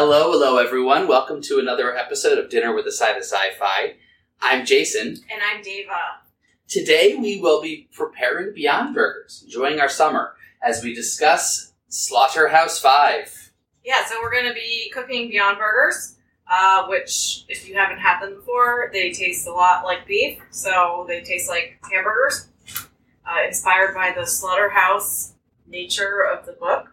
Hello, hello, everyone. Welcome to another episode of Dinner with a Side of Sci-Fi. I'm Jason. And I'm Deva. Today we will be preparing Beyond Burgers, enjoying our summer as we discuss Slaughterhouse Five. Yeah, so we're going to be cooking Beyond Burgers, uh, which, if you haven't had them before, they taste a lot like beef. So they taste like hamburgers, uh, inspired by the slaughterhouse nature of the book.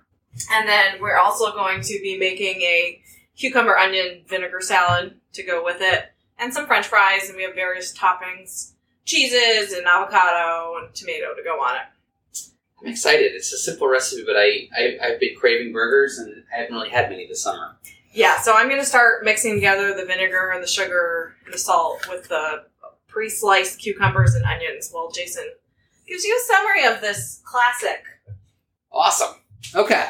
And then we're also going to be making a cucumber onion vinegar salad to go with it, and some french fries, and we have various toppings cheeses and avocado and tomato to go on it. I'm excited. It's a simple recipe, but I, I, I've been craving burgers and I haven't really had many this summer. Yeah, so I'm going to start mixing together the vinegar and the sugar and the salt with the pre sliced cucumbers and onions while Jason gives you a summary of this classic. Awesome. Okay.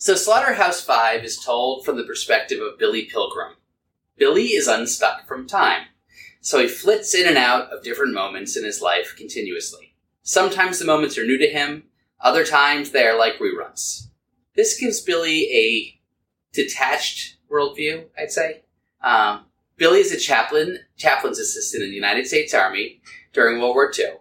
So Slaughterhouse Five is told from the perspective of Billy Pilgrim. Billy is unstuck from time, so he flits in and out of different moments in his life continuously. Sometimes the moments are new to him, other times they are like reruns. This gives Billy a detached worldview, I'd say. Um, Billy is a chaplain, chaplain's assistant in the United States Army during World War II.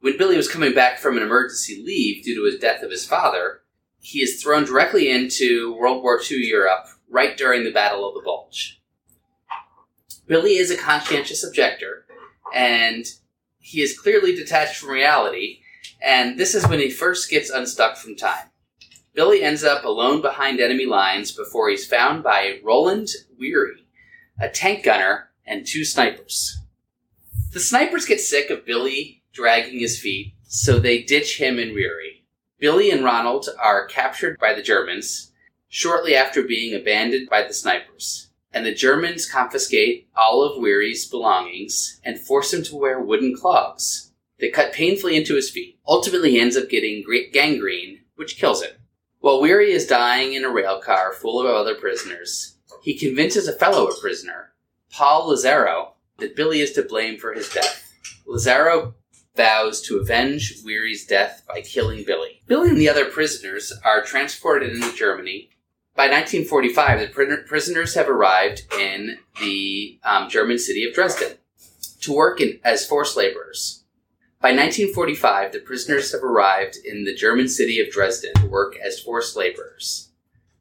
When Billy was coming back from an emergency leave due to his death of his father, he is thrown directly into World War II Europe right during the Battle of the Bulge. Billy is a conscientious objector, and he is clearly detached from reality, and this is when he first gets unstuck from time. Billy ends up alone behind enemy lines before he's found by Roland Weary, a tank gunner, and two snipers. The snipers get sick of Billy dragging his feet, so they ditch him and Weary. Billy and Ronald are captured by the Germans shortly after being abandoned by the snipers, and the Germans confiscate all of Weary's belongings and force him to wear wooden clogs. They cut painfully into his feet. Ultimately, he ends up getting gangrene, which kills him. While Weary is dying in a rail car full of other prisoners, he convinces a fellow prisoner, Paul Lazzaro, that Billy is to blame for his death. Lazzaro vows to avenge Weary's death by killing Billy. Billy and the other prisoners are transported into Germany. By 1945, the pr- prisoners have arrived in the um, German city of Dresden to work in, as forced laborers. By 1945, the prisoners have arrived in the German city of Dresden to work as forced laborers.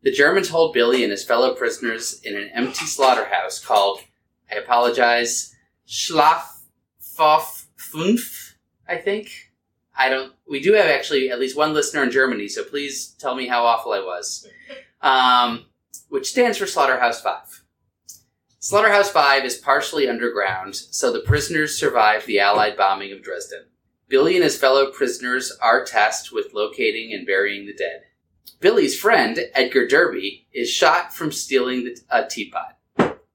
The Germans hold Billy and his fellow prisoners in an empty slaughterhouse called, I apologize, Schlafhof 5 I think. I don't. We do have actually at least one listener in Germany, so please tell me how awful I was. Um, which stands for Slaughterhouse Five. Slaughterhouse Five is partially underground, so the prisoners survive the Allied bombing of Dresden. Billy and his fellow prisoners are tasked with locating and burying the dead. Billy's friend, Edgar Derby, is shot from stealing the, a teapot.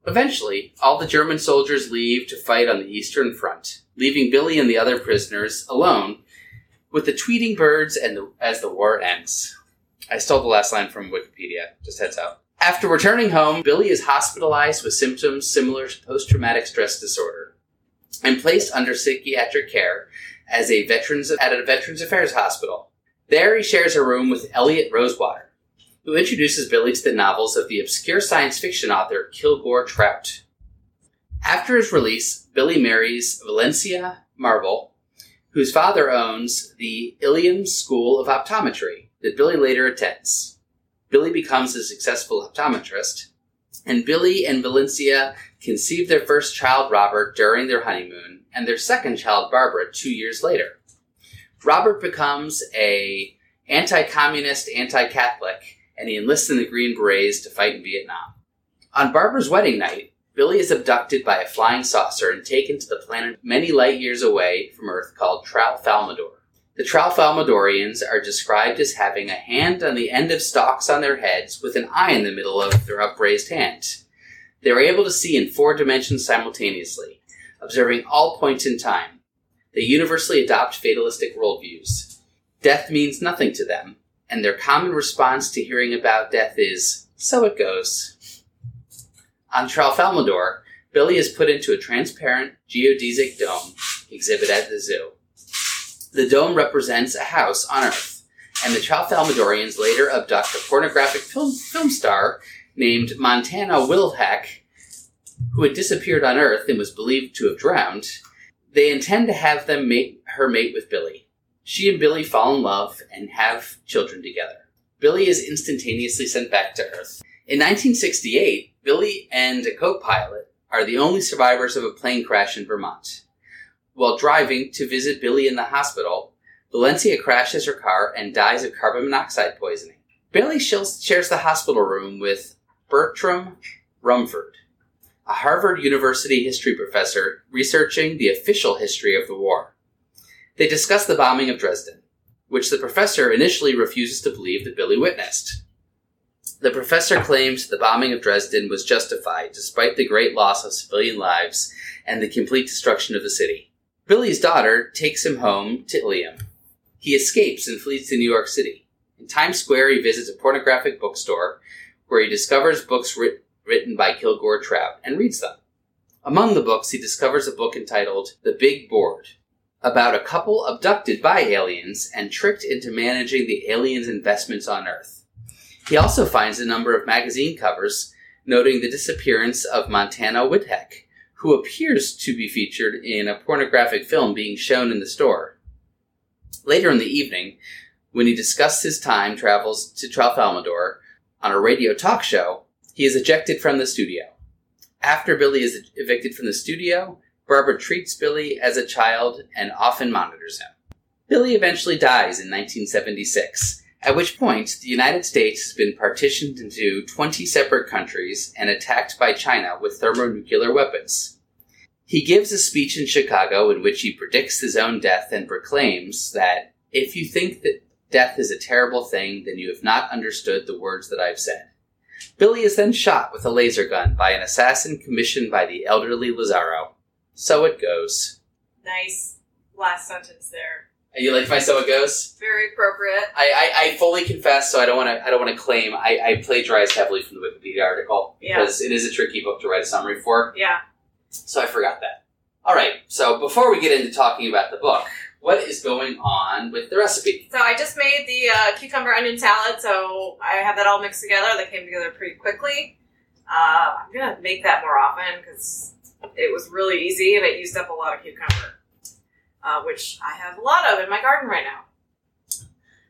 Eventually, all the German soldiers leave to fight on the Eastern Front leaving Billy and the other prisoners alone with the tweeting birds and the, as the war ends. I stole the last line from Wikipedia, just heads up. After returning home, Billy is hospitalized with symptoms similar to post traumatic stress disorder and placed under psychiatric care as a veterans at a Veterans Affairs hospital. There he shares a room with Elliot Rosewater, who introduces Billy to the novels of the obscure science fiction author Kilgore Trout. After his release, Billy marries Valencia Marble, whose father owns the Ilium School of Optometry that Billy later attends. Billy becomes a successful optometrist, and Billy and Valencia conceive their first child, Robert, during their honeymoon, and their second child, Barbara, two years later. Robert becomes a anti-communist, anti-Catholic, and he enlists in the Green Berets to fight in Vietnam. On Barbara's wedding night, Billy is abducted by a flying saucer and taken to the planet many light years away from Earth called Tralfamadore. The Tralfamadorians are described as having a hand on the end of stalks on their heads with an eye in the middle of their upraised hand. They are able to see in four dimensions simultaneously, observing all points in time. They universally adopt fatalistic worldviews. Death means nothing to them, and their common response to hearing about death is, so it goes. On Tralfamadore, Billy is put into a transparent geodesic dome exhibit at the zoo. The dome represents a house on Earth, and the Tralfamadorians later abduct a pornographic film, film star named Montana Wildhack, who had disappeared on Earth and was believed to have drowned. They intend to have them mate her mate with Billy. She and Billy fall in love and have children together. Billy is instantaneously sent back to Earth. In 1968, Billy and a co-pilot are the only survivors of a plane crash in Vermont. While driving to visit Billy in the hospital, Valencia crashes her car and dies of carbon monoxide poisoning. Billy shares the hospital room with Bertram Rumfoord, a Harvard University history professor researching the official history of the war. They discuss the bombing of Dresden, which the professor initially refuses to believe that Billy witnessed. The professor claims the bombing of Dresden was justified despite the great loss of civilian lives and the complete destruction of the city. Billy's daughter takes him home to Ilium. He escapes and flees to New York City. In Times Square, he visits a pornographic bookstore where he discovers books writ- written by Kilgore Trout and reads them. Among the books, he discovers a book entitled The Big Board, about a couple abducted by aliens and tricked into managing the aliens' investments on Earth. He also finds a number of magazine covers noting the disappearance of Montana Wildhack, who appears to be featured in a pornographic film being shown in the store. Later in the evening, when he discusses his time travels to Tralfamadore on a radio talk show, he is ejected from the studio. After Billy is evicted from the studio, Barbara treats Billy as a child and often monitors him. Billy eventually dies in 1976 at which point the United States has been partitioned into 20 separate countries and attacked by China with thermonuclear weapons. He gives a speech in Chicago in which he predicts his own death and proclaims that if you think that death is a terrible thing, then you have not understood the words that I've said. Billy is then shot with a laser gun by an assassin commissioned by the elderly Lazzaro. So it goes. Nice last sentence there. You like my so it goes? Very appropriate. I, I, I fully confess, so I don't want to I don't want to claim I, I plagiarized heavily from the Wikipedia article Yeah. because it is a tricky book to write a summary for. Yeah. So I forgot that. All right. So before we get into talking about the book, what is going on with the recipe? So I just made the uh, cucumber onion salad, so I have that all mixed together. That came together pretty quickly. Uh, I'm gonna make that more often because it was really easy and it used up a lot of cucumber, uh, which I have a lot of in my garden right now.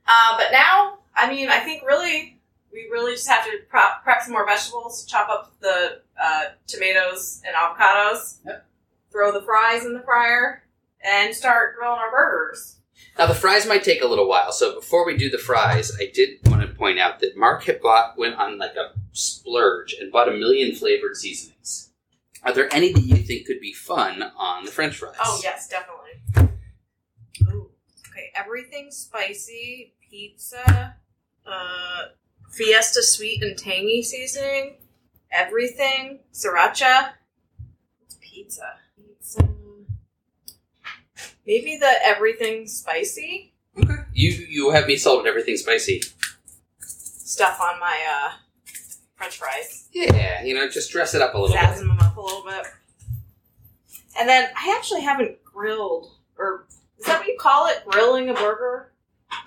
Uh, but now, I mean, I think really we really just have to prep, prep some more vegetables, chop up the uh, tomatoes and avocados, Yep. throw the fries in the fryer, and start grilling our burgers. Now the fries might take a little while, so before we do the fries, I did want to point out that Mark had bought went on like a splurge and bought a million flavored seasonings. Are there any that you think could be fun on the French fries? Oh yes, definitely. Okay. Everything spicy, pizza, uh, Fiesta sweet and tangy seasoning, everything sriracha. What's pizza? Pizza. Maybe the everything spicy Okay. You you have me sold everything spicy. stuff on my uh, French fries. Yeah, you know, just dress it up a little bit. Sassing them up a little bit. And then I actually haven't grilled, or is that what you call it? Grilling a burger?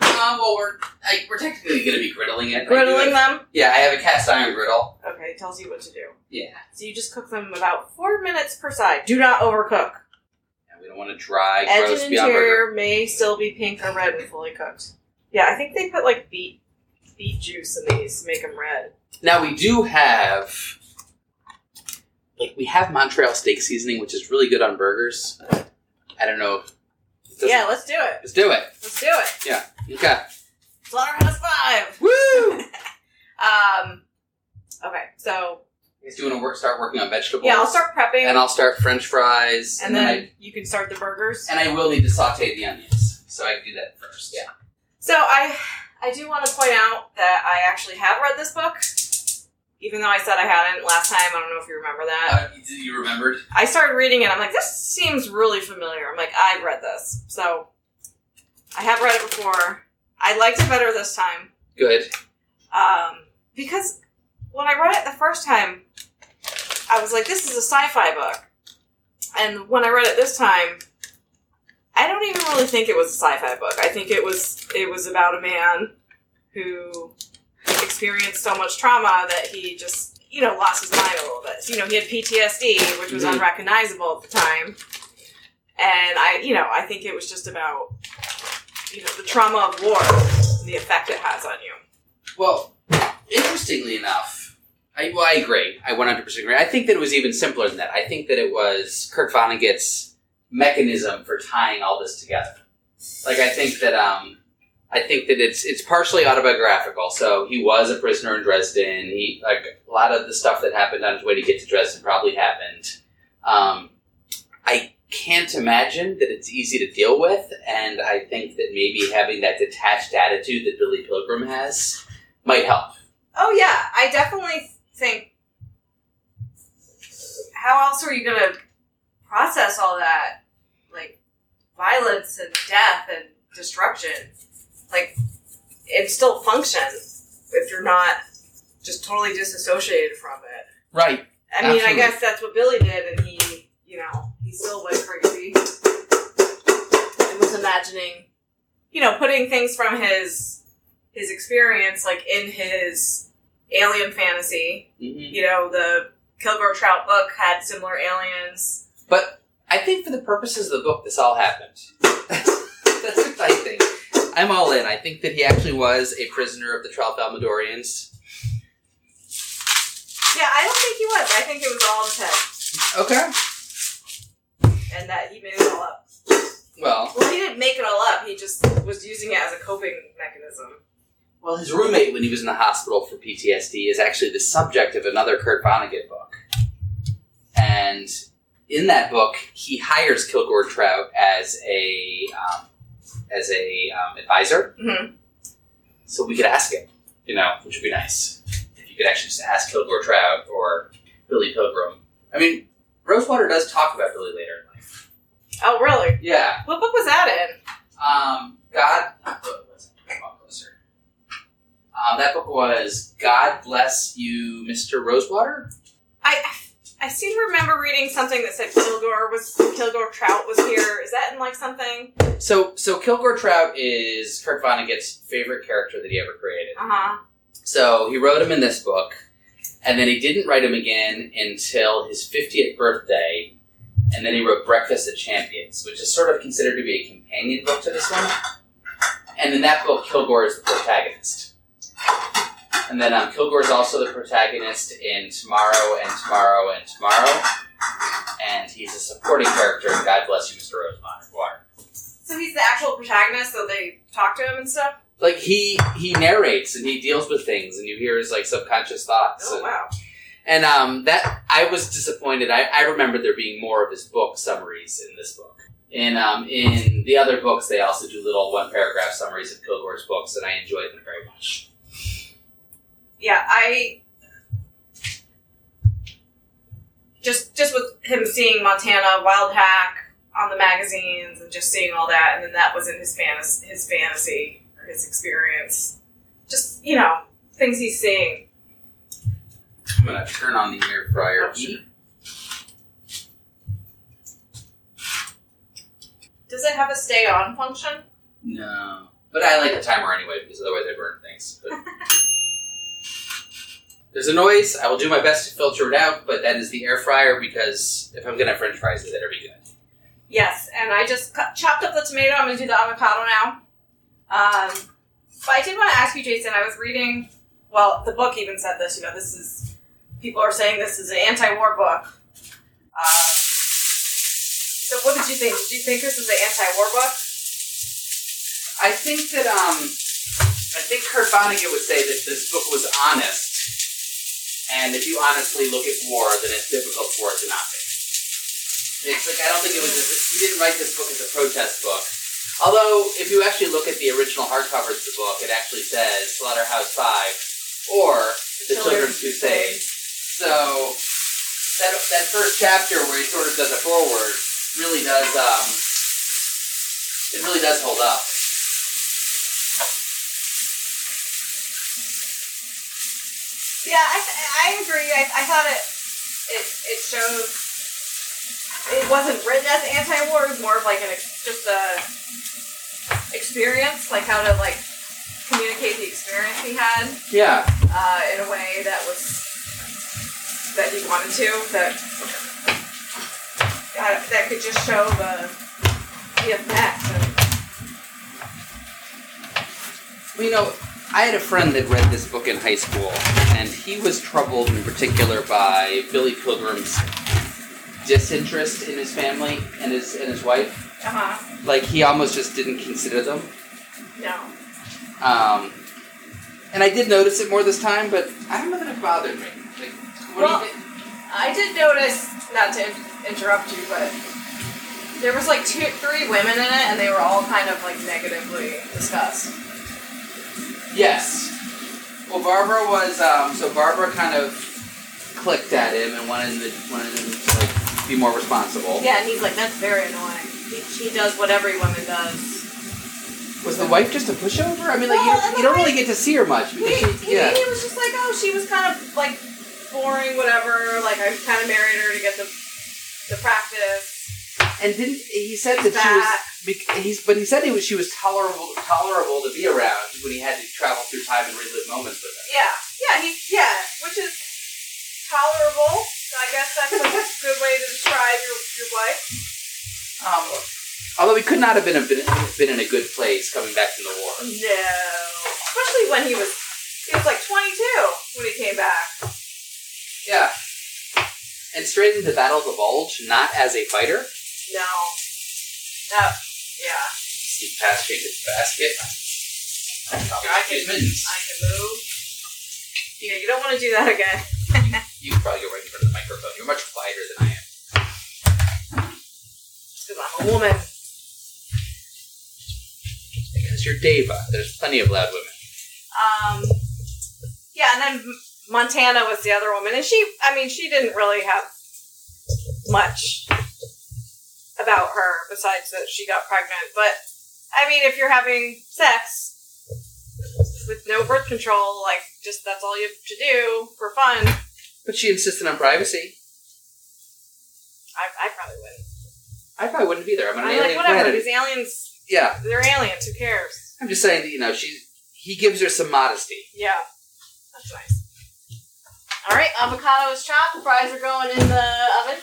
Um, well, we're I, we're technically going to be griddling it. Griddling them? Yeah, I have a cast iron griddle. Okay, it tells you what to do. Yeah, So you just cook them about four minutes per side. Do not overcook. and we don't want to dry, Edge gross and beyond burger. interior may still be pink or red when fully cooked. Yeah, I think they put like beet beet juice in these to make them red. Now we do have, like, we have Montreal steak seasoning, which is really good on burgers. I don't know. It doesn't- Yeah, let's do it. let's do it. Let's do it. Yeah. Okay. Slaughterhouse Five. Woo! Um. Okay, so He's doing a work. Start working on vegetables. yeah, I'll start prepping, And I'll start French fries, and then you can start the burgers. And I will need to saute the onions, so I can do that first. Yeah. So I I do want to point out that I actually have read this book, even though I said I hadn't last time. I don't know if you remember that. Uh, you- remembered? I started reading it. I'm like, this seems really familiar. I'm like, I've read this, so I have read it before. I liked it better this time Good. um, because when I read it the first time, I was like, this is a sci-fi book, and when I read it this time, I don't even really think it was a sci-fi book. I think it was it was about a man who experienced so much trauma that he just you know lost his mind a little bit. So, you know, he had PTSD, which was Mhm. unrecognizable at the time, and I you know I think it was just about you know the trauma of war, and the effect it has on you. Well, interestingly enough, I, well, I agree. I 100% agree. I think that it was even simpler than that. I think that it was Kurt Vonnegut's mechanism for tying all this together. Like, I think that, um, I think that it's it's partially autobiographical. So he was a prisoner in Dresden. He like a lot of the stuff that happened on his way to get to Dresden probably happened. Um, I can't imagine that it's easy to deal with, and I think that maybe having that detached attitude that Billy Pilgrim has might help. Oh yeah, I definitely think. How else are you gonna process all that, like violence and death and destruction, like, it still functions if you're not just totally disassociated from it? Right. I mean, I guess that's what Billy did, and he, you know, he still went crazy and was imagining, you know, putting things from his his experience, like in his alien fantasy. hmm You know, the Kilgore Trout book had similar aliens. But I think for the purposes of the book, this all happened. That's what I think. I'm all in. I think that he actually was a prisoner of the Tralfamadorians. Yeah, I don't think he was. I think it was all in his head, Okay. and that he made it all up. Well, Well, he didn't make it all up. He just was using it as a coping mechanism. well, his roommate when he was in the hospital for PTSD is actually the subject of another Kurt Vonnegut book, and in that book, he hires Kilgore Trout as a um, as a um, advisor. Mhm. So we could ask him, you know, which would be nice. If you could actually just ask Kilgore Trout or Billy Pilgrim. I mean, Rosewater does talk about Billy later in life. Oh, really? Yeah. What book was that in? Um, God. what was it? Come on closer. Um, that book was God Bless You, Mr. Rosewater. I I seem to remember reading something that said Kilgore was Kilgore Trout was here. Is that in like something? So, so Kilgore Trout is Kurt Vonnegut's favorite character that he ever created. Uh huh. So he wrote him in this book, and then he didn't write him again until his 50th birthday, and then he wrote Breakfast at Champions, which is sort of considered to be a companion book to this one. And in that book, Kilgore is the protagonist. And then um, Kilgore is also the protagonist in Tomorrow and Tomorrow and Tomorrow, and he's a supporting character in God Bless You, Mr. Rosewater. So he's the actual protagonist, so they talk to him and stuff. Like he he narrates and he deals with things, and you hear his like subconscious thoughts. Oh and- wow. And um, that I was disappointed. I, I remember there being more of his book summaries in this book. And um, in the other books, they also do little one paragraph summaries of Kilgore's books, and I enjoyed them very much. Yeah, I just just with him seeing Montana Wildhack on the magazines and just seeing all that, and then that was in his fantasy, his fantasy or his experience. Just you know things he's seeing. I'm gonna turn on the air fryer. Oh, sure. Does it have a stay on function? No, but I like the timer anyway because otherwise I burn things. But there's a noise. I will do my best to filter it out, but that is the air fryer because if I'm gonna have French fries, it better be good. Yes, and I just cut, chopped up the tomato. I'm going to do the avocado now. Um, but I did want to ask you, Jason. I was reading. Well, the book even said this. You know, this is people are saying this is an anti-war book. Um, so, what did you think? Did you think this is an anti-war book? I think that um, I think Kurt Vonnegut would say that this book was honest, and if you honestly look at war, then it's difficult for it to not be. It's like I don't think it was. He didn't write this book as a protest book. Although, if you actually look at the original hardcovers of the book, it actually says Slaughterhouse Five or The Children's Crusade. So that that first chapter where he sort of does a forward really does um, it really does hold up. Yeah, I, I agree. I, I thought it it it showed it wasn't written as anti-war. It was more of like an ex- just the experience, like how to like communicate the experience he had Yeah. uh, in a way that was that he wanted to that uh, that could just show the the effect. And, Well, you know, I had a friend that read this book in high school, and he was troubled in particular by Billy Pilgrim's disinterest in his family and his and his wife. uh huh. Like he almost just didn't consider them. No. Um, and I did notice it more this time, but I don't know that it bothered me. Like, what Well- do you think? I did notice, not to in- interrupt you, but there was like two, three women in it, and they were all kind of like negatively discussed. Yes. Well, Barbara was um, so Barbara kind of clicked at him and wanted him to, wanted him to like be more responsible. Yeah, and he's like, that's very annoying. He, he does what every woman does. Was the wife just a pushover? I mean, like Well, you, and you don't really get to see her much He, because he, she, yeah. he was just like, oh, she was kind of like boring, whatever. Like I kind of married her to get the the practice. And didn't he said that Back. she was? He's but he said he was she was tolerable tolerable to be around when he had to travel through time and relive moments with her. Yeah, yeah, he yeah, which is tolerable. I guess that's a good way to describe your your wife. Um, although he could not have been a, been, been in a good place coming back from the war. No, especially when he was he was like 22 when he came back. Yeah. And straight into Battle of the Bulge, not as a fighter. No, that yeah, Pass changed his basket. I can Mittens. I can move. Yeah, you don't want to do that again. You can probably go right in front of the microphone. You're much quieter than I am. Because I'm a woman. Because you're Deva. There's plenty of loud women. Um, yeah, and then Montana was the other woman, and she, I mean, she didn't really have much about her besides that she got pregnant. But I mean, if you're having sex with no birth control, like just that's all you have to do for fun, But she insisted on privacy. I, I probably wouldn't. I probably wouldn't either. I'm an I'm alien like, whatever. planet. These aliens, Yeah. they're aliens. Who cares? I'm just saying that, you know, she he gives her some modesty. Yeah, that's nice. All right, avocado is chopped. Fries are going in the oven.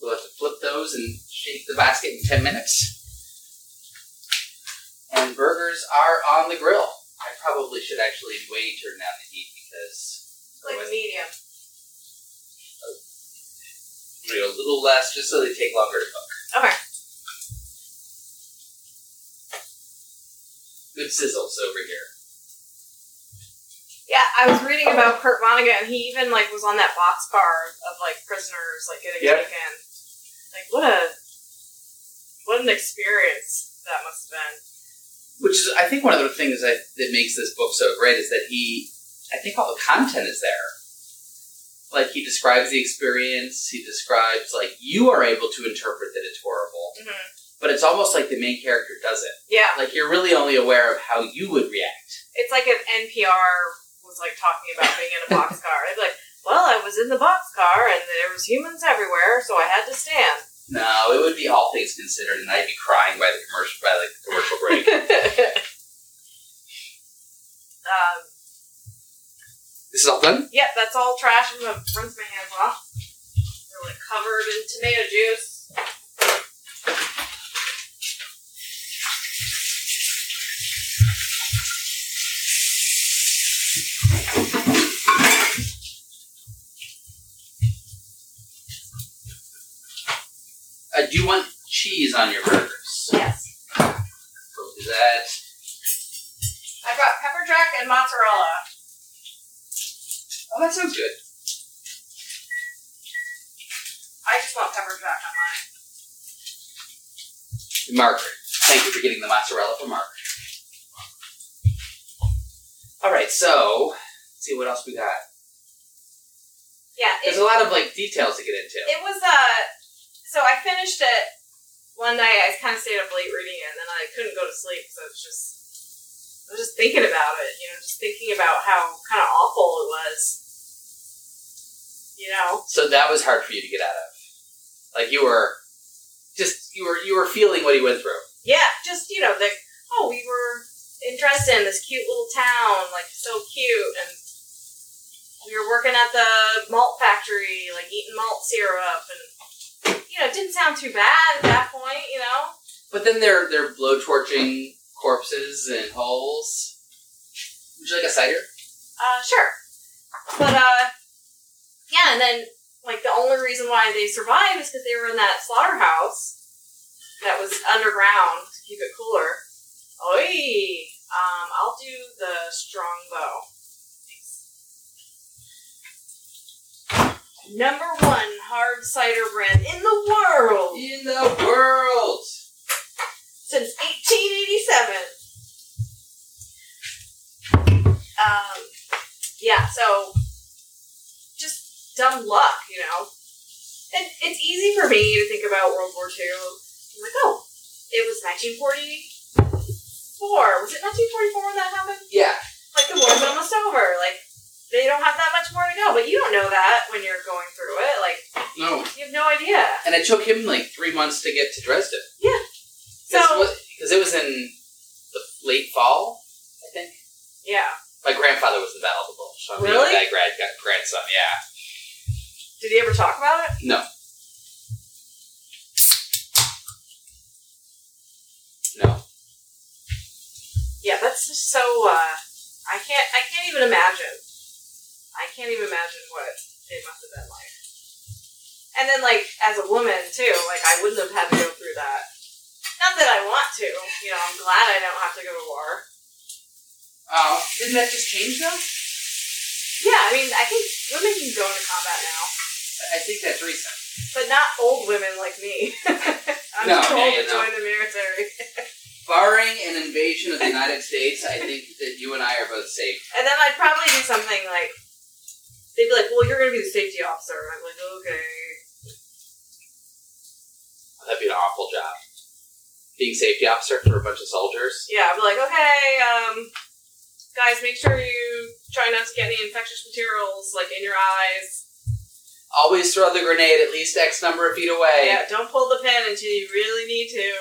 We'll have to flip those and shake the basket in 10 minutes. And burgers are on the grill. I probably should actually way turn down the heat because Like medium. know, a little less just so they take longer to cook. Okay. Good sizzles over here. Yeah, I was reading about Kurt Vonnegut, and he even like was on that box boxcar of like prisoners like getting Yep. taken. Like what a what an experience that must have been. Which is, I think, one of the things that, that makes this book so great is that he, I think all the content is there. Like, he describes the experience, he describes, like, you are able to interpret that it's horrible, Mm-hmm. but it's almost like the main character does it. Yeah, Like, you're really only aware of how you would react. it's like if NPR was like talking about being in a boxcar. Be like, "Well, I was in the boxcar, and there was humans everywhere, so I had to stand." No, it would be all things considered, and I'd be crying by the commercial, by the commercial break. um, this is all done? Yep, that's all trash. I'm gonna rinse my hands off. They're like covered in tomato juice. You want cheese on your burgers? Yes. We'll do that. I've got pepper jack and mozzarella. Oh, that sounds good. I just want pepper jack on mine. Margaret. Thank you for getting the mozzarella for Margaret. All right, so let's see what else we got. Yeah, it, There's a lot of like details to get into. it was uh so I finished it one night. I kind of stayed up late reading it, and then I couldn't go to sleep, so it was just I was just thinking about it. You know, just thinking about how kind of awful it was. You know, So that was hard for you to get out of. Like you were just you were you were feeling what he went through. Yeah, just you know, like oh, we were in Dresden, this cute little town, like so cute, and we were working at the malt factory, like eating malt syrup, and you know, it didn't sound too bad at that point, you know. But then they're they're blowtorching corpses and holes. Would you like a cider? Uh, sure, but uh, yeah, and then like the only reason why they survived is because they were in that slaughterhouse that was underground to keep it cooler. Oi, um, I'll do the strong bow. Number one hard cider brand in the In the world. since 1887. Um, yeah, so just dumb luck, you know. And it's easy for me to think about World War II. I'm like, oh, it was 1944. Was it 1944 when that happened? Yeah. Like the war's almost over. Like they don't have that much more to go. But you don't know that when you're going through it. Like No. you have no idea. And it took him like three months to get to Dresden. Yeah. So because it was in the late fall, I think. yeah, My grandfather was in Battle of the Bulge. So I'm Really? That grad grandson. Yeah. did he ever talk about it? No. No. Yeah, that's just so. uh I can't. I can't even imagine. I can't even imagine what it must have been like. And then, like, as a woman too, like I wouldn't have had to go through that. Not that I want to. You know, I'm glad I don't have to go to war. Oh, didn't that just change though? Yeah, I mean, I think women can go into combat now, I think that's recent. but not old women like me. I'm No, too old to join the military. Barring an invasion of the United States, I think that you and I are both safe. And then I'd probably do something like they'd be like, "Well, you're going to be the safety officer." I'm like, "Okay." That'd be an awful job. Being safety officer for a bunch of soldiers. Yeah, I'd be like, "Okay, um, guys, make sure you try not to get any infectious materials like in your eyes. Always throw the grenade at least X number of feet away. Yeah, don't pull the pin until you really need to.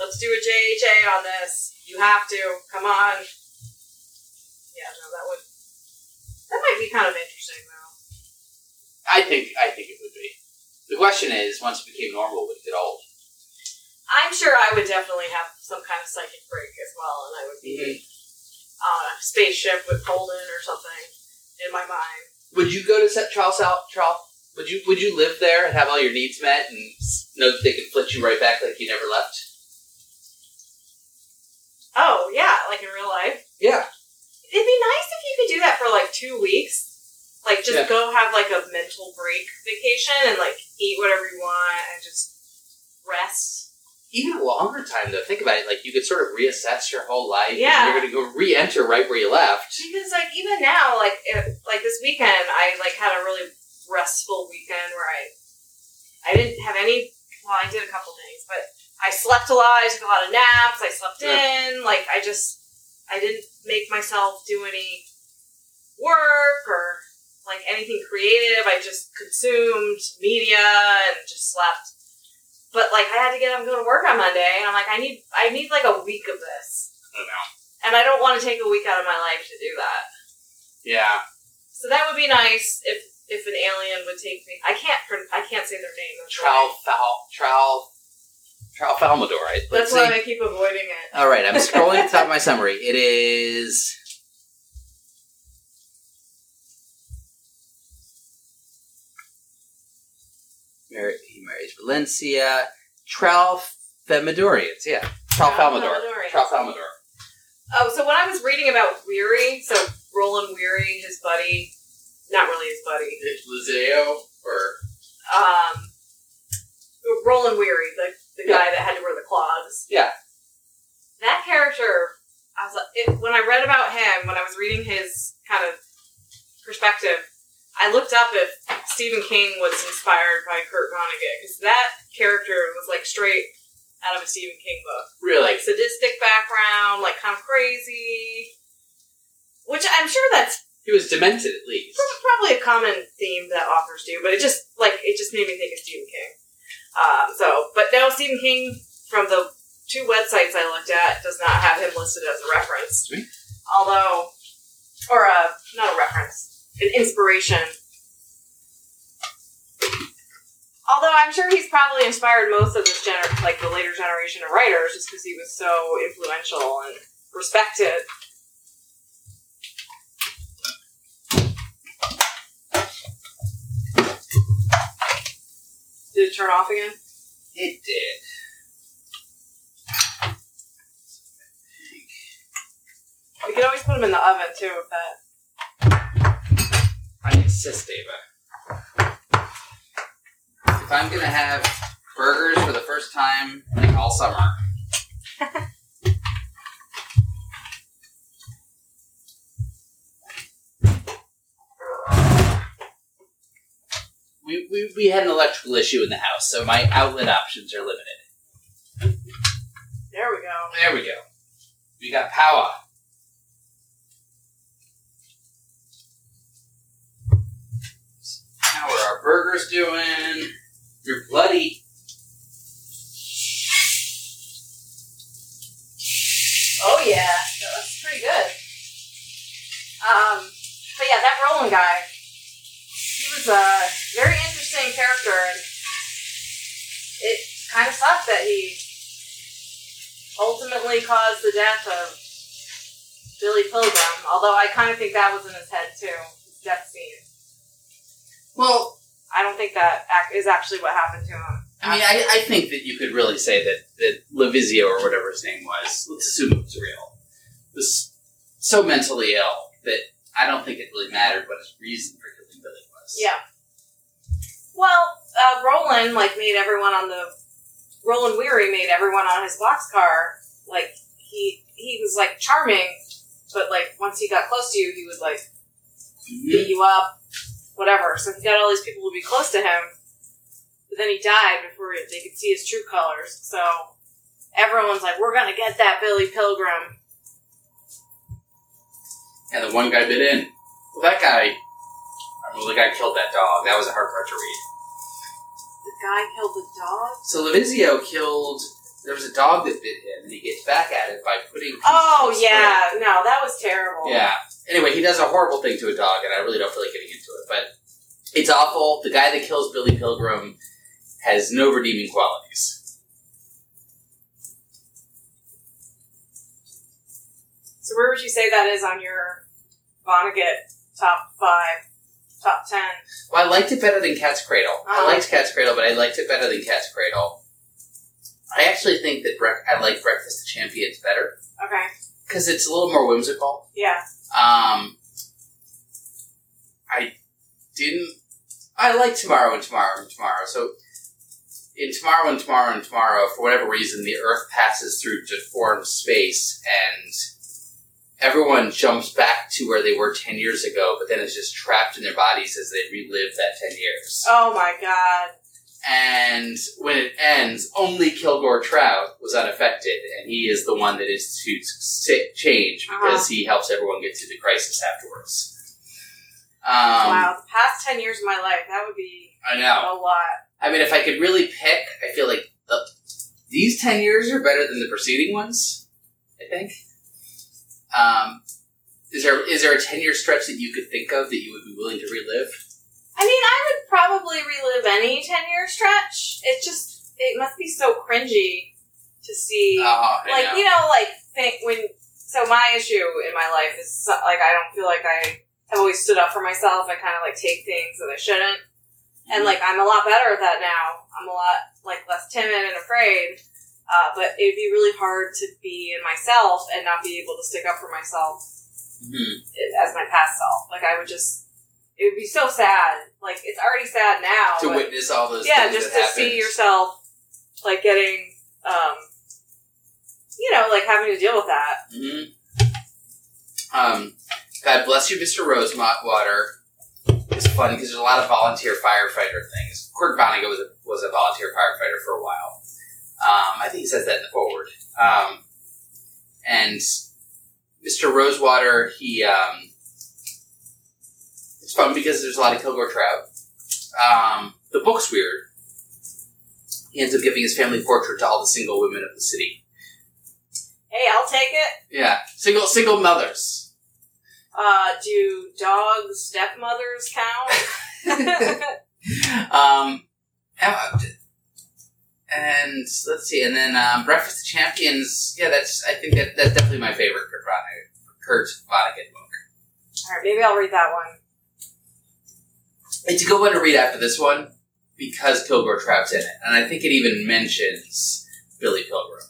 Let's do a JHA on this. You have to. Come on." Yeah, no, that would that might be kind of interesting though. I think I think it would be. The question is, once it became normal, would it get old? I'm sure I would definitely have some kind of psychic break as well, and I would be mm-hmm. on a spaceship with Holden or something in my mind. Would you go to set Charles out? Charles, would you would you live there and have all your needs met and know that they could flit you right back like you never left? Oh yeah, like in real life. Yeah. It'd be nice could do that for like two weeks. Like just Yeah. go have like a mental break vacation and like eat whatever you want and just rest. Even a longer time though. Think about it. Like you could sort of reassess your whole life. and Yeah. You're to go re-enter right where you left. Because like even now, like if, like this weekend, I like had a really restful weekend where I I didn't have any. Well, I did a couple things, but I slept a lot. I took a lot of naps. I slept in. Like I just I didn't make myself do any work or like anything creative. I just consumed media and just slept. But like I had to get up and go to work on Monday, and I'm like I need I need like a week of this, I know. and I don't want to take a week out of my life to do that. Yeah. So that would be nice if if an alien would take me. I can't I can't say their name. That's Trow why, Fal Trow Trow Falmador. Right? that's Let's why see. I keep avoiding it. All right, I'm scrolling to the top of my summary. It is. Mar- He marries Valencia. Tralfamadorians, yeah. Tralfamador. Tralfamador. Oh, so when I was reading about Weary, so Roland Weary, his buddy, not really his buddy, Lizeo, or. um, Roland Weary, the the guy that had to wear the clogs. Yeah. That character, I was like, it, when I read about him, when I was reading his kind of perspective, I looked up if Stephen King was inspired by Kurt Vonnegut because that character was like straight out of a Stephen King book, Really? like sadistic background, like kind of crazy. Which I'm sure that's he was demented, at least. probably a common theme that authors do, but it just like it just made me think of Stephen King. Um, so, but no, Stephen King from the two websites I looked at does not have him listed as a reference. Sweet. Although, or a not a reference, an inspiration. Although I'm sure he's probably inspired most of this gener- like the later generation of writers, just because he was so influential and respected. Did it turn off again? It did. We could always put them in the oven too, if that. I insist, Ava. If I'm gonna have burgers for the first time like all summer. we, we, we had an electrical issue in the house, so my outlet options are limited. There we go. There we go. We got power. How are our burgers doing? You're bloody. Oh yeah, that looks pretty good. Um, but yeah, that Roland guy, he was a very interesting character, and it kind of sucked that he ultimately caused the death of Billy Pilgrim. Although I kind of think that was in his head too, his death scene. Well, I don't think that ac- is actually what happened to him. I mean, I, I think that you could really say that, that Levizio, or whatever his name was, let's assume it was real, was so mentally ill that I don't think it really mattered what his reason for killing Billy was. Yeah. Well, uh, Roland like made everyone on the Roland Weary made everyone on his boxcar like he he was like charming, but like once he got close to you, he would like beat you up, whatever. So he's got all these people to be close to him, but then he died before they could see his true colors. So everyone's like, "We're gonna get that Billy Pilgrim." And the one guy bit in. Well, that guy, well, the guy killed that dog. That was a hard part to read. The guy killed the dog. So Levizio killed. There was a dog that bit him, and he gets back at it by putting. Oh yeah, no, that was terrible. Yeah. Anyway, he does a horrible thing to a dog, and I really don't feel like getting into it, but it's awful. The guy that kills Billy Pilgrim has no redeeming qualities. So where would you say that is on your Vonnegut top five, top ten? Well, I liked it better than Cat's Cradle. I Oh. liked Cat's Cradle, but I liked it better than Cat's Cradle. I actually think that brec- I like Breakfast of Champions better Okay. because it's a little more whimsical. Yeah. Um, I didn't. I like Tomorrow and Tomorrow and Tomorrow. So, in Tomorrow and Tomorrow and Tomorrow, for whatever reason, the Earth passes through deformed space and everyone jumps back to where they were 10 years ago, but then is just trapped in their bodies as they relive that 10 years. Oh my god. And when it ends, only Kilgore Trout was unaffected, and he is the one that institutes change because uh-huh. he helps everyone get through the crisis afterwards. Um, wow. The past ten years of my life, that would be I know. a lot. I mean, if I could really pick, I feel like the, these 10 years are better than the preceding ones, I think. Um, is there is there a 10 year stretch that you could think of that you would be willing to relive? I mean, I would probably relive any ten year stretch. It just it must be so cringy to see. Oh, like know. you know, like think when. So my issue in my life is like I don't feel like I have always stood up for myself. I kind of like take things that I shouldn't, and like I'm a lot better at that now. I'm a lot like less timid and afraid. Uh, but it'd be really hard to be in myself and not be able to stick up for myself Mhm. as my past self. Like I would just, it would be so sad. Like it's already sad now. To but- witness all those yeah, just to see yourself like getting, um, you know, like having to deal with that. Mhm. Um, God bless you, Mr. Rosewater. It's fun because there's a lot of volunteer firefighter things. Kurt Vonnegut was a, was a volunteer firefighter for a while. Um, I think he says that in the forward. Um, and Mr. Rosewater, he um, it's fun because there's a lot of Kilgore Trout. Um, the book's weird. he ends up giving his family portrait to all the single women of the city. Hey, I'll take it. Yeah, single single mothers. Uh, do dog stepmothers count? um, and, let's see, and then um, Breakfast of Champions. Yeah, that's I think that that's definitely my favorite Kurt Vonnegut, Kurt Vonnegut book. All right, maybe I'll read that one. It's a good one to read after this one because Kilgore Trout's in it, and I think it even mentions Billy Pilgrim.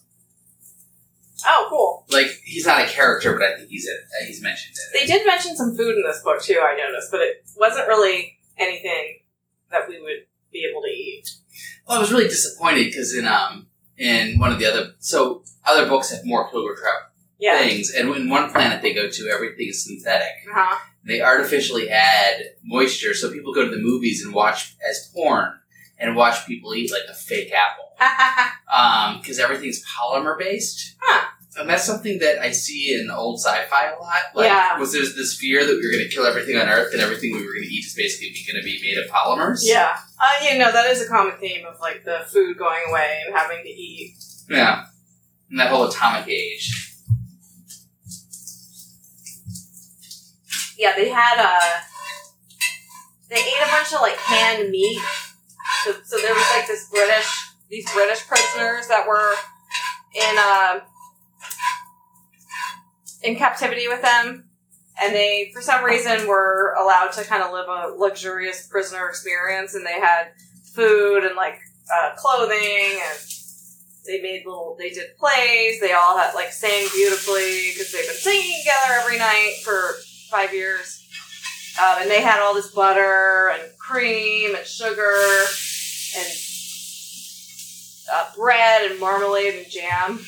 Oh, cool. Like he's not a character, but I think he's in, uh, he's mentioned it. They did mention some food in this book too. I noticed, but it wasn't really anything that we would be able to eat. Well, I was really disappointed because in um in one of the other so other books have more Kilgore Trout Yeah. things, and in one planet they go to, everything is synthetic. Uh-huh. They artificially add moisture, so people go to the movies and watch as porn and watch people eat like a fake apple because everything's polymer based. Huh. And that's something that I see in old sci-fi a lot. Like, Yeah. was there's this fear that we were going to kill everything on Earth and everything we were going to eat is basically going to be made of polymers? yeah. Uh, you know, that is a common theme of like the food going away and having to eat. Yeah. And that whole atomic age. Yeah, they had uh they ate a bunch of like canned meat. So, so there was like this British these British prisoners that were in uh in captivity with them. And they, for some reason, were allowed to kind of live a luxurious prisoner experience, and they had food and like uh, clothing, and they made little. They did plays. They all had like sang beautifully because they've been singing together every night for five years. Um, and they had all this butter and cream and sugar and uh, bread and marmalade and jam.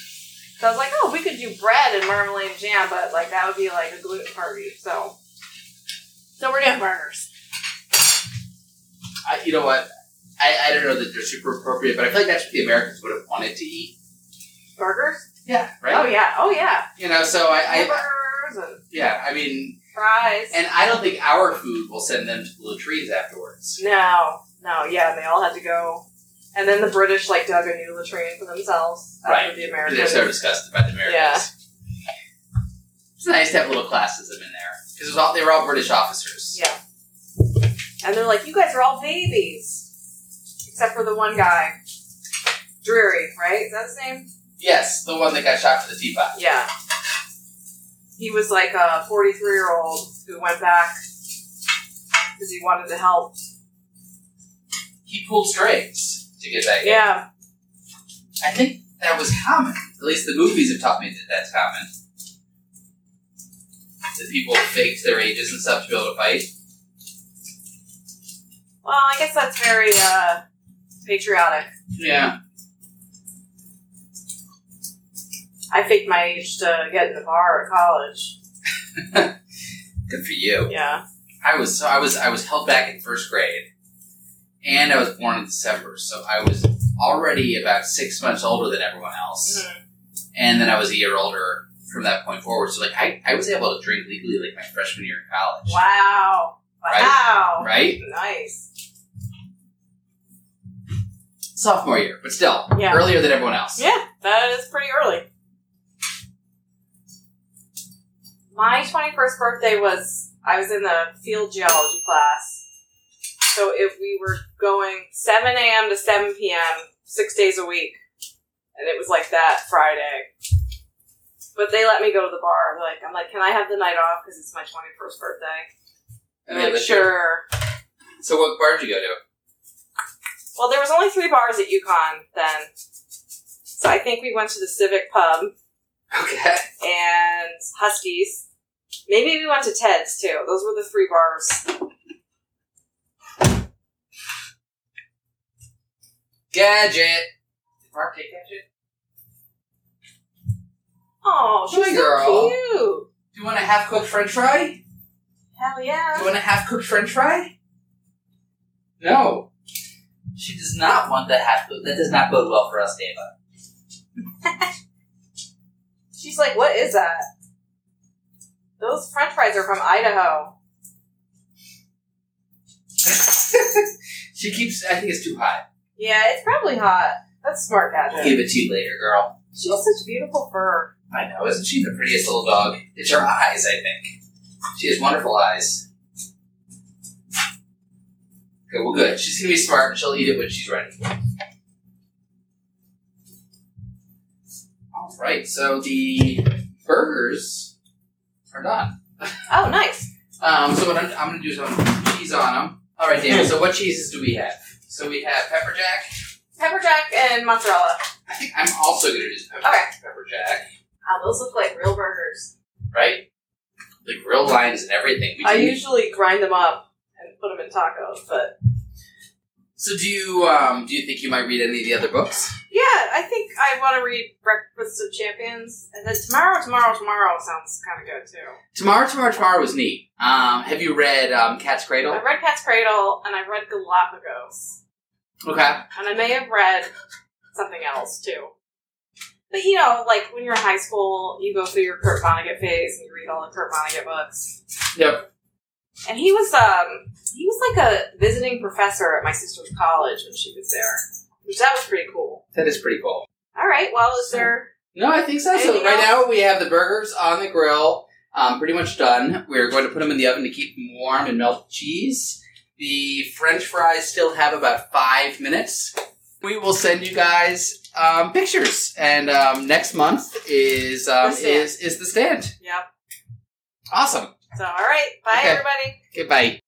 So I was like, oh, we could do bread and marmalade and jam, but like that would be like a gluten party. So, so we're doing burgers. I, you know what? I, I don't know that they're super appropriate, but I feel like that's what the Americans would have wanted to eat. Burgers? Yeah. Right? Oh yeah, oh yeah. You know, so I, I Hamburgers and yeah, I mean, fries. and I don't think our food will send them to the latrines afterwards. no, no, yeah, they all had to go. And then the British like dug a new latrine for themselves after Right. the Americans. They're so disgusted by the Americans. Yeah. It's nice to have little classism in there because all they were all British officers. Yeah. And they're like, you guys are all babies. Except for the one guy. Dreary, right? Is that his name? Yes, the one that got shot for the teapot. Yeah. He was like a 43 year old who went back because he wanted to help. He pulled strings to get back. in. Yeah. I think that was common. At least the movies have taught me that that's common. That people faked their ages and stuff to be able to fight. Well, I guess that's very uh, patriotic. Yeah. I faked my age to get in the bar at college. Good for you. Yeah. I was so I was I was held back in first grade, and I was born in December, so I was already about six months older than everyone else, Mhm. and then I was a year older from that point forward. So like I, I was able to drink legally like my freshman year in college. Wow. Wow. Right? Nice. Sophomore year, but still Yeah. earlier than everyone else. Yeah, that is pretty early. My 21st birthday was, I was in the field geology class. So if we were going 7 a.m. to 7 p.m., six days a week. And it was like that Friday. But they let me go to the bar. Like, I'm like, can I have the night off? Because it's my 21st birthday. And like, let you- sure. So what bar did you go to? Well, there was only three bars at UConn then. So I think we went to the Civic Pub. Okay. and Huskies. Maybe we went to Ted's too. Those were the three bars. Gadget. Did Mark take Gadget? Oh, she's Hi, so girl. cute. Do you want a half cooked French fry? Hell yeah. Do you want a half cooked French fry? No. She does not want the half cooked. That does not bode well for us, Deva. She's like, what is that? Those French fries are from Idaho. she keeps. I think it's too hot. Yeah, it's probably hot. That's smart, Gadget. give it to you later, girl. She has such beautiful fur. I know, isn't she the prettiest little dog? It's her eyes, I think. She has wonderful eyes. Okay, well, good. She's gonna be smart, and she'll eat it when she's ready. All right, so the burgers are done. Oh, nice. Um, so what I'm, I'm gonna do is I'm gonna put cheese on them. All right, Dan. So what cheeses do we have? So we have pepper jack. Pepper jack and mozzarella. I think I'm also gonna do pepper, Okay. pepper jack. Oh, those look like real burgers. Right? The grill lines and everything. We I do- usually grind them up and put them in tacos, but So do you um do you think you might read any of the other books? yeah, I think I want to read Breakfast of Champions, and then tomorrow, tomorrow, tomorrow sounds kind of good too. Tomorrow, tomorrow, tomorrow was neat. Um, have you read um, Cat's Cradle? I read Cat's Cradle and I read Galapagos, Okay. and I may have read something else too. But you know, like when you're in high school, you go through your Kurt Vonnegut phase and you read all the Kurt Vonnegut books. Yep. And he was um he was like a visiting professor at my sister's college when she was there, which that was pretty cool. That is pretty cool. All right, well, is there? No, I think so. So right else? now we have the burgers on the grill, um, pretty much done. We're going to put them in the oven to keep them warm and melt the cheese. The French fries still have about five minutes. We will send you guys um, pictures, and um, next month is um, is is the stand. Yep. Awesome. So, all right, bye Okay. everybody. Goodbye.